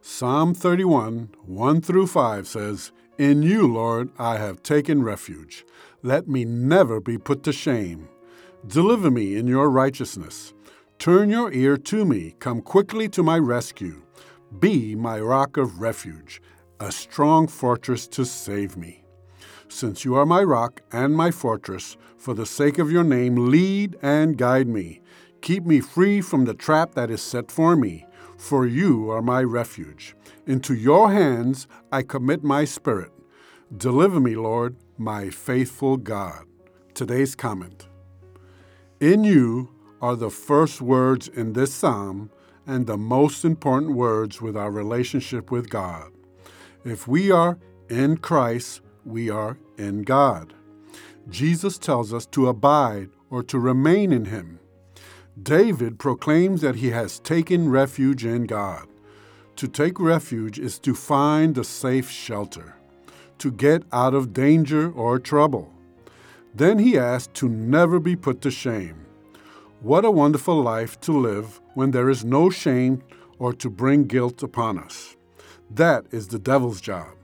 Psalm 31, 1 through 5 says, In you, Lord, I have taken refuge. Let me never be put to shame. Deliver me in your righteousness. Turn your ear to me. Come quickly to my rescue. Be my rock of refuge, a strong fortress to save me. Since you are my rock and my fortress, for the sake of your name, lead and guide me. Keep me free from the trap that is set for me for you are my refuge. Into your hands I commit my spirit. Deliver me, Lord, my faithful God. Today's comment In you are the first words in this psalm and the most important words with our relationship with God. If we are in Christ, we are in God. Jesus tells us to abide or to remain in Him. David proclaims that he has taken refuge in God. To take refuge is to find a safe shelter, to get out of danger or trouble. Then he asks to never be put to shame. What a wonderful life to live when there is no shame or to bring guilt upon us. That is the devil's job.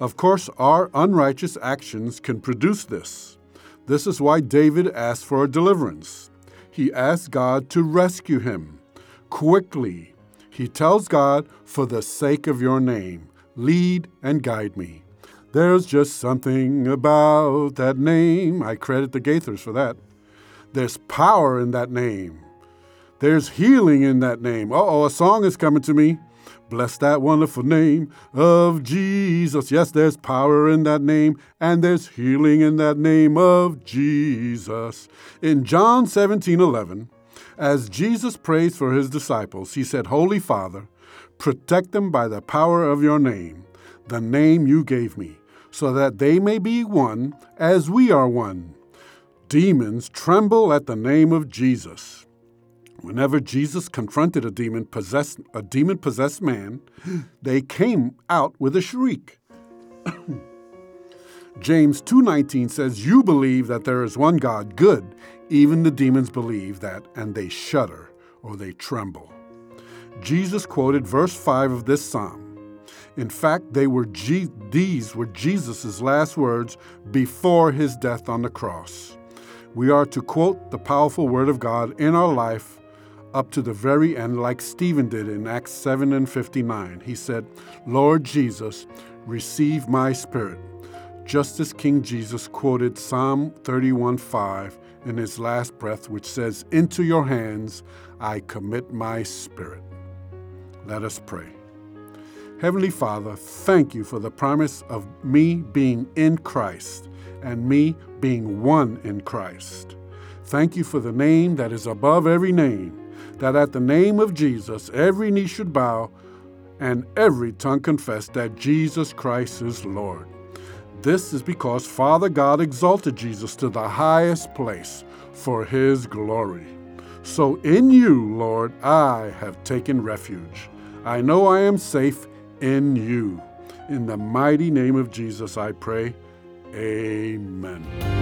Of course, our unrighteous actions can produce this. This is why David asked for a deliverance he asks God to rescue him. Quickly, he tells God, For the sake of your name, lead and guide me. There's just something about that name. I credit the Gaithers for that. There's power in that name. There's healing in that name. Oh, a song is coming to me. Bless that wonderful name of Jesus. Yes, there's power in that name, and there's healing in that name of Jesus. In John 17 11, as Jesus prays for his disciples, he said, Holy Father, protect them by the power of your name, the name you gave me, so that they may be one as we are one. Demons tremble at the name of Jesus. Whenever Jesus confronted a demon possessed a demon possessed man, they came out with a shriek. James 2:19 says, "You believe that there is one God, good. Even the demons believe that and they shudder or they tremble." Jesus quoted verse 5 of this psalm. In fact, they were G- these were Jesus' last words before his death on the cross. We are to quote the powerful word of God in our life up to the very end, like Stephen did in Acts 7 and 59. He said, Lord Jesus, receive my spirit. Just as King Jesus quoted Psalm 31 5 in his last breath, which says, Into your hands I commit my spirit. Let us pray. Heavenly Father, thank you for the promise of me being in Christ and me being one in Christ. Thank you for the name that is above every name that at the name of Jesus every knee should bow and every tongue confess that Jesus Christ is Lord. This is because Father God exalted Jesus to the highest place for his glory. So in you, Lord, I have taken refuge. I know I am safe in you. In the mighty name of Jesus, I pray. Amen.